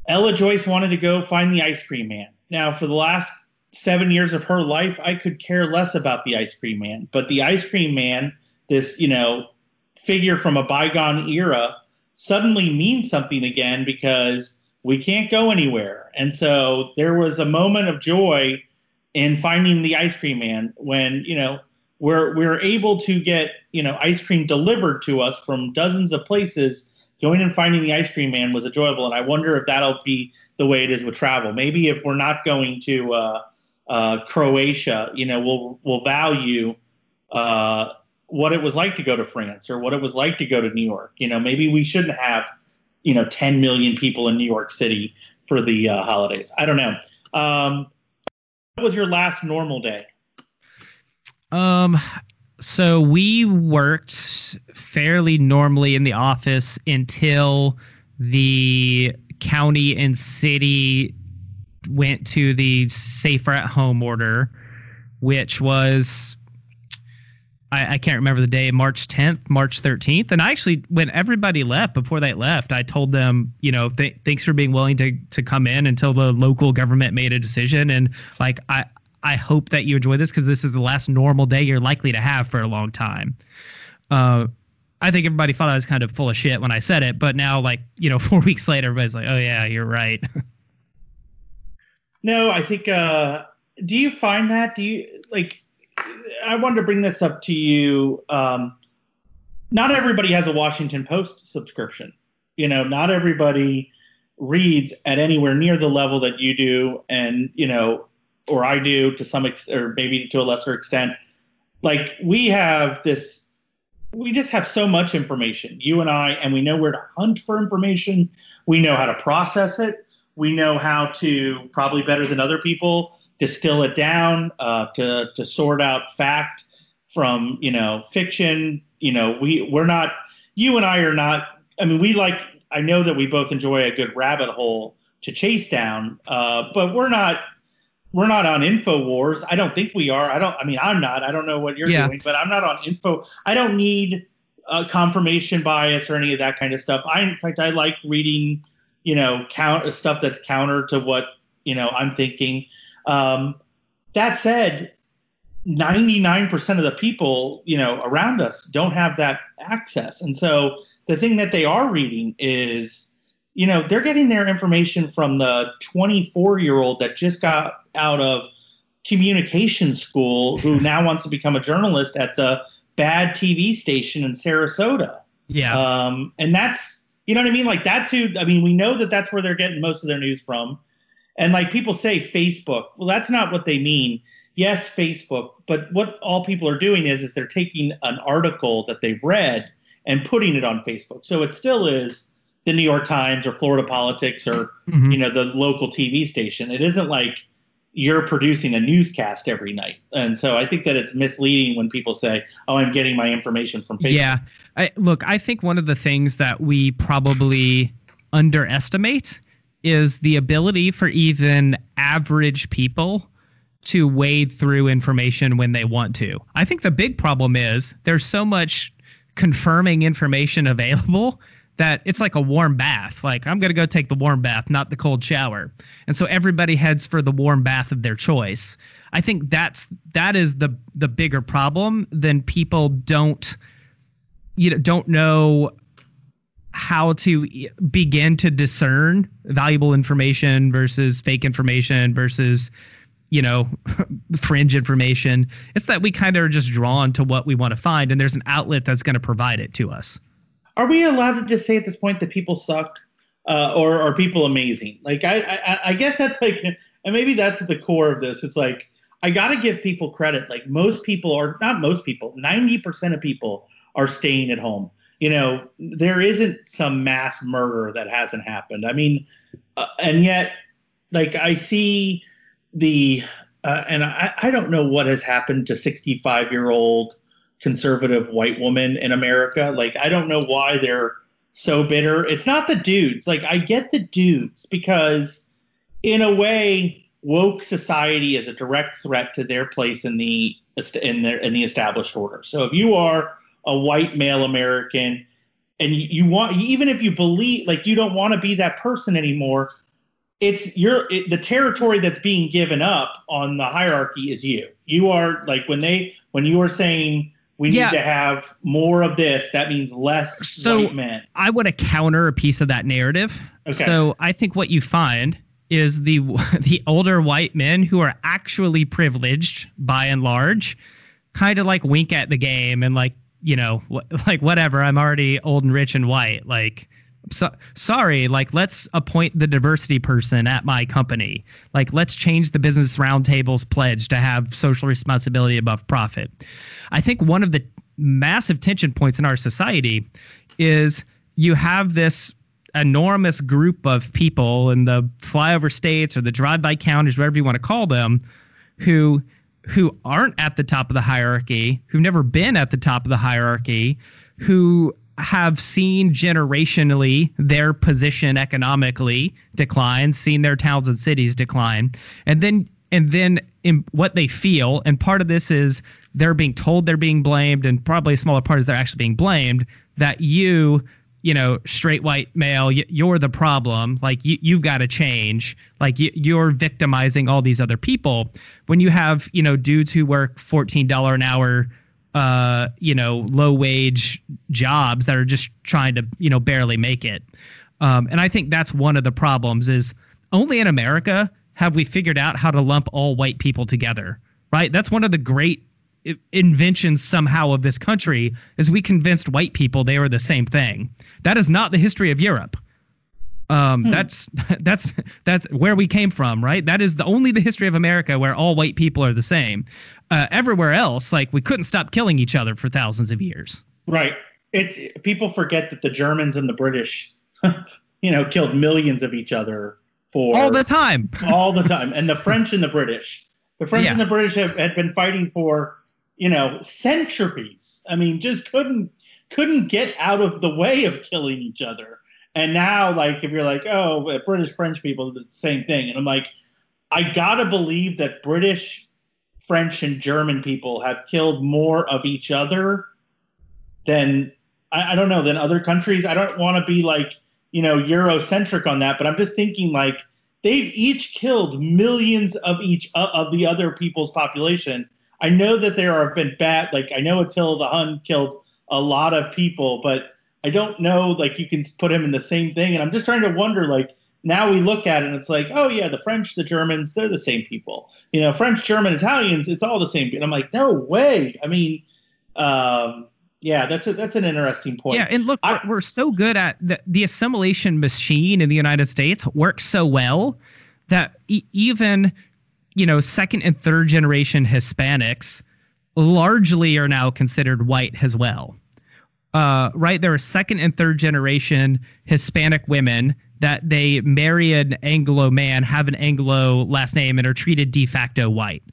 Ella Joyce wanted to go find the ice cream man. Now, for the last seven years of her life, I could care less about the ice cream man. But the ice cream man, this, you know, figure from a bygone era, suddenly means something again because we can't go anywhere. And so there was a moment of joy in finding the ice cream man when, you know, we're we're able to get, you know, ice cream delivered to us from dozens of places. Going and finding the ice cream man was enjoyable, and I wonder if that'll be the way it is with travel. Maybe if we're not going to uh, uh, Croatia, you know, will will value uh, what it was like to go to France or what it was like to go to New York. You know, maybe we shouldn't have, you know, 10 million people in New York City for the uh, holidays. I don't know. Um, what was your last normal day? Um, so we worked fairly normally in the office until the county and city went to the safer at home order, which was I, I, can't remember the day, March 10th, March 13th. And I actually, when everybody left, before they left, I told them, you know, th- thanks for being willing to to come in until the local government made a decision. And like, I I hope that you enjoy this because this is the last normal day you're likely to have for a long time. Uh, I think everybody thought I was kind of full of shit when I said it, but now, like, you know, four weeks later, everybody's like, oh, yeah, you're right. No, I think. Uh, do you find that? Do you like? I wanted to bring this up to you. Um, not everybody has a Washington Post subscription. You know, not everybody reads at anywhere near the level that you do, and you know, or I do to some extent, or maybe to a lesser extent. Like we have this we just have so much information, you and I, and we know where to hunt for information. We know how to process it. We know how to probably better than other people distill it down uh, to to sort out fact from you know fiction. You know, we we're not. You and I are not. I mean, we like. I know that we both enjoy a good rabbit hole to chase down, uh, but we're not we're not on InfoWars. I don't think we are. I don't. I mean, I'm not. I don't know what you're yeah. doing, but I'm not on info. I don't need uh, confirmation bias or any of that kind of stuff. I, in fact, I like reading, you know, count stuff that's counter to what you know I'm thinking. Um, that said, 99% of the people, you know, around us don't have that access, and so the thing that they are reading is you know, they're getting their information from the 24 year old that just got out of communication school who now wants to become a journalist at the bad TV station in Sarasota. Yeah. Um, and that's, you know what I mean? Like that's who, I mean, we know that that's where they're getting most of their news from. And like people say Facebook, well, that's not what they mean. Yes, Facebook, but what all people are doing is, is they're taking an article that they've read and putting it on Facebook. So it still is the New York Times or Florida Politics or mm-hmm. you know the local TV station. It isn't like you're producing a newscast every night, and so I think that it's misleading when people say, "Oh, I'm getting my information from Facebook." Yeah, I, look, I think one of the things that we probably underestimate is the ability for even average people to wade through information when they want to. I think the big problem is there's so much confirming information available that it's like a warm bath. Like I'm going to go take the warm bath, not the cold shower. And so everybody heads for the warm bath of their choice. I think that's that is the the bigger problem than people don't you know don't know how to begin to discern valuable information versus fake information versus you know fringe information it's that we kind of are just drawn to what we want to find and there's an outlet that's going to provide it to us are we allowed to just say at this point that people suck, uh, or are people amazing? Like I, I, I guess that's like, and maybe that's at the core of this. It's like I got to give people credit. Like most people are not most people, ninety percent of people are staying at home. You know, there isn't some mass murder that hasn't happened. I mean, uh, and yet, like I see the, uh, and I, I don't know what has happened to sixty-five year old conservative white woman in America. Like, I don't know why they're so bitter. It's not the dudes. Like, I get the dudes because, in a way, woke society is a direct threat to their place in the in their in the established order. So if you are a white male American and you want even if you believe like you don't want to be that person anymore, it's your it, the territory that's being given up on the hierarchy is you. You are like when they when you are saying we yeah. need to have more of this. That means less so white men. I want to counter a piece of that narrative. Okay. So I think what you find is the the older white men who are actually privileged by and large, kind of like wink at the game and like you know like whatever. I'm already old and rich and white. Like so, sorry, like let's appoint the diversity person at my company. Like let's change the business roundtable's pledge to have social responsibility above profit. I think one of the massive tension points in our society is you have this enormous group of people in the flyover states or the drive-by counties, whatever you want to call them, who who aren't at the top of the hierarchy, who've never been at the top of the hierarchy, who have seen generationally their position economically decline, seen their towns and cities decline, and then and then in what they feel, and part of this is they're being told they're being blamed, and probably a smaller part is they're actually being blamed that you, you know, straight white male, you're the problem. Like you, you've got to change. Like you're victimizing all these other people. When you have, you know, dudes who work fourteen dollar an hour uh, you know, low wage jobs that are just trying to, you know, barely make it. Um, and I think that's one of the problems is only in America have we figured out how to lump all white people together, right? That's one of the great inventions somehow of this country is we convinced white people they were the same thing. That is not the history of Europe. Um, hmm. That's that's that's where we came from, right? That is the only the history of America where all white people are the same. Uh, everywhere else, like we couldn't stop killing each other for thousands of years. Right. It's people forget that the Germans and the British, you know, killed millions of each other for all the time. all the time, and the French and the British. The French Yeah. and the British have had been fighting for, you know, centuries. I mean, just couldn't couldn't get out of the way of killing each other. And now, like, if you're like, oh, British French people, the same thing. And I'm like, I gotta believe that British, French, and German people have killed more of each other than I, I don't know than other countries. I don't want to be like you know Eurocentric on that, but I'm just thinking like they've each killed millions of each of the other people's population. I know that there have been bad, like I know Attila the Hun killed a lot of people, but I don't know like you can put him in the same thing. And I'm just trying to wonder like now we look at it and it's like, oh yeah, the French, the Germans, they're the same people. You know, French, German, Italians, it's all the same. And I'm like, no way. I mean, um, yeah, that's a, that's an interesting point. Yeah, and look, I- we're, so good at the, the assimilation machine in the United States works so well that e- even you know second and third generation Hispanics largely are now considered white as well. Uh, right, there are second and third generation Hispanic women that they marry an Anglo man, have an Anglo last name, and are treated de facto white.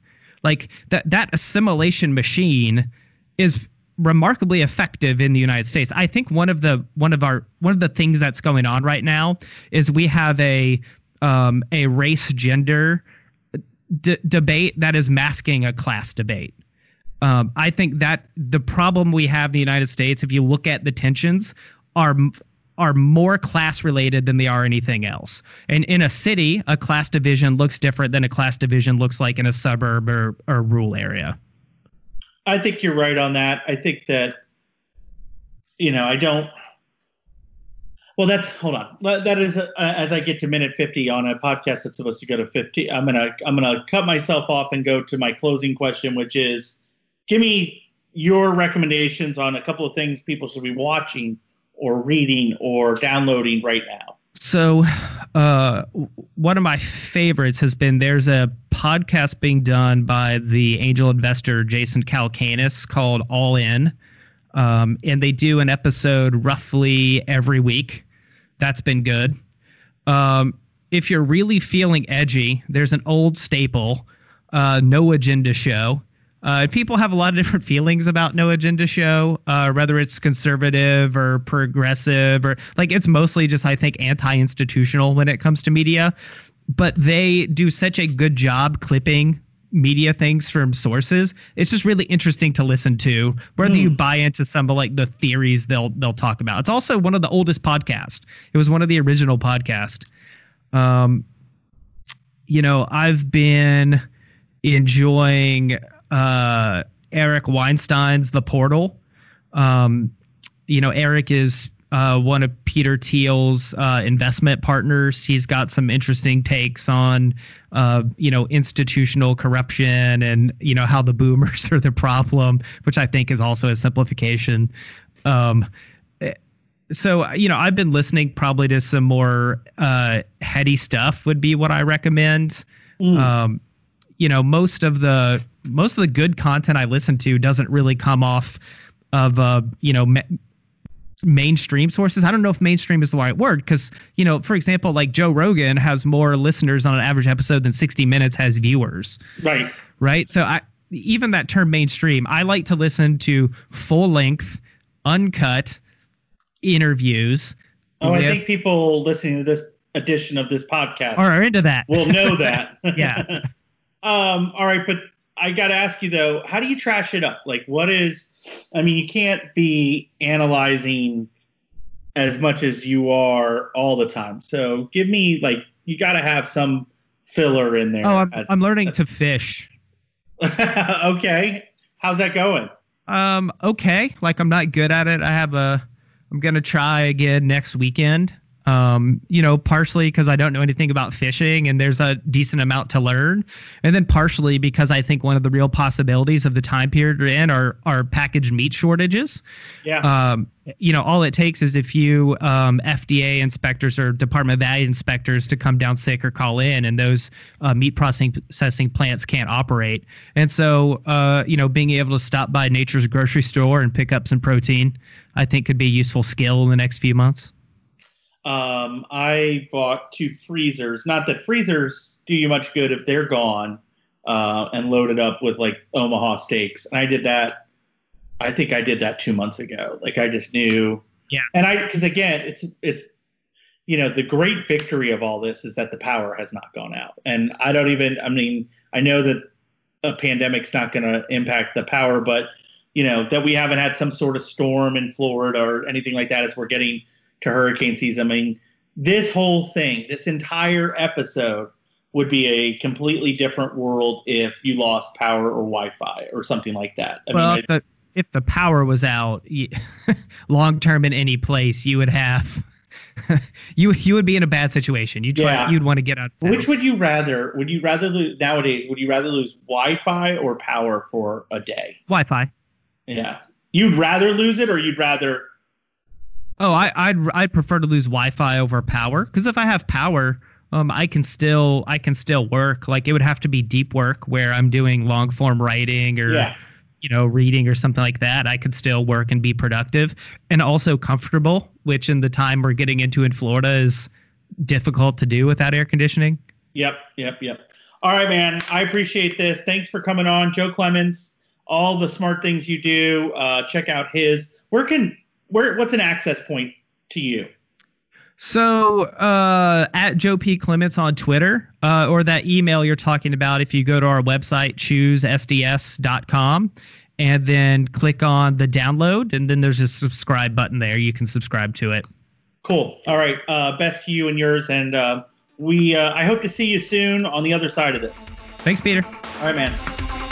Like that that assimilation machine is remarkably effective in the United States. I think one of the one of our one of the things that's going on right now is we have a um, a race gender d- debate that is masking a class debate. Um, I think that the problem we have in the United States, if you look at the tensions, are are more class related than they are anything else. And in a city, a class division looks different than a class division looks like in a suburb or, or rural area. I think you're right on that. I think that, you know, I don't. Well, that's hold on. That is uh, as I get to minute fifty on a podcast that's supposed to go to fifty. I'm gonna I'm gonna cut myself off and go to my closing question, which is, give me your recommendations on a couple of things people should be watching or reading or downloading right now. So, uh, one of my favorites has been there's a podcast being done by the angel investor Jason Calacanis called All In. Um, and they do an episode roughly every week. That's been good. Um, if you're really feeling edgy, there's an old staple, uh, No Agenda Show. Uh, people have a lot of different feelings about No Agenda Show, uh, whether it's conservative or progressive or like it's mostly just, I think, anti institutional when it comes to media. But they do such a good job clipping media things from sources. It's just really interesting to listen to, whether you buy into some of like the theories they'll they'll talk about. It's also one of the oldest podcasts. It was one of the original podcasts. Um, you know, I've been enjoying uh, Eric Weinstein's The Portal. Um, you know, Eric is uh, one of Peter Thiel's uh, investment partners. He's got some interesting takes on, uh, you know, institutional corruption and you know how the boomers are the problem, which I think is also a simplification. Um, so you know, I've been listening probably to some more uh, heady stuff. Would be what I recommend. Um, you know, most of the most of the good content I listen to doesn't really come off of uh, you know. Ma- mainstream sources. I don't know if mainstream is the right word because, you know, for example, like Joe Rogan has more listeners on an average episode than 60 Minutes has viewers, Right. right? So I even that term mainstream, I like to listen to full length, uncut interviews. Oh, I think people listening to this edition of this podcast are into that. will know that. Yeah. um, all right, but I got to ask you though, how do you trash it up? Like, what is? I mean, you can't be analyzing as much as you are all the time. So, give me like you got to have some filler in there. oh, I'm, That's- I'm learning to fish. okay, how's that going? Um, okay. Like I'm not good at it. I have a I'm gonna try again next weekend. Um, you know, partially because I don't know anything about fishing and there's a decent amount to learn. And then partially because I think one of the real possibilities of the time period we're in are, are packaged meat shortages. Yeah. Um, you know, all it takes is a few um, FDA inspectors or Department of Value inspectors to come down sick or call in, and those uh, meat processing plants can't operate. And so, uh, you know, being able to stop by Nature's grocery store and pick up some protein, I think could be a useful skill in the next few months. Um, I bought two freezers. Not that freezers do you much good if they're gone, uh, and loaded up with like Omaha steaks. And I did that. I think I did that two months ago. Like I just knew. Yeah. And I, because again, it's it's, you know, the great victory of all this is that the power has not gone out. And I don't even. I mean, I know that a pandemic's not going to impact the power, but you know that we haven't had some sort of storm in Florida or anything like that as we're getting to hurricane season. I mean, this whole thing, this entire episode would be a completely different world if you lost power or Wi-Fi or something like that. I well, mean, if, the, if the power was out long term in any place, you would have you you would be in a bad situation. You try yeah. you'd want to get out. Which would you rather? Would you rather lose nowadays? Would you rather lose Wi-Fi or power for a day? Wi-Fi. Yeah, you'd rather lose it, or you'd rather Oh, I, I'd I'd prefer to lose Wi-Fi over power because if I have power, um, I can still I can still work. Like it would have to be deep work where I'm doing long form writing or yeah. you know reading or something like that. I could still work and be productive and also comfortable, which in the time we're getting into in Florida is difficult to do without air conditioning. Yep, yep, yep. All right, man. I appreciate this. Thanks for coming on, Joe Clements. All the smart things you do. Uh, check out his. Where can where what's an access point to you? So uh, at Joe P Clements on Twitter, uh, or that email you're talking about, if you go to our website choosesds.com and then click on the download, and then there's a subscribe button there. You can subscribe to it. Cool. All right. Uh, best to you and yours, and uh, we. Uh, I hope to see you soon on the other side of this. Thanks, Peter. All right, man.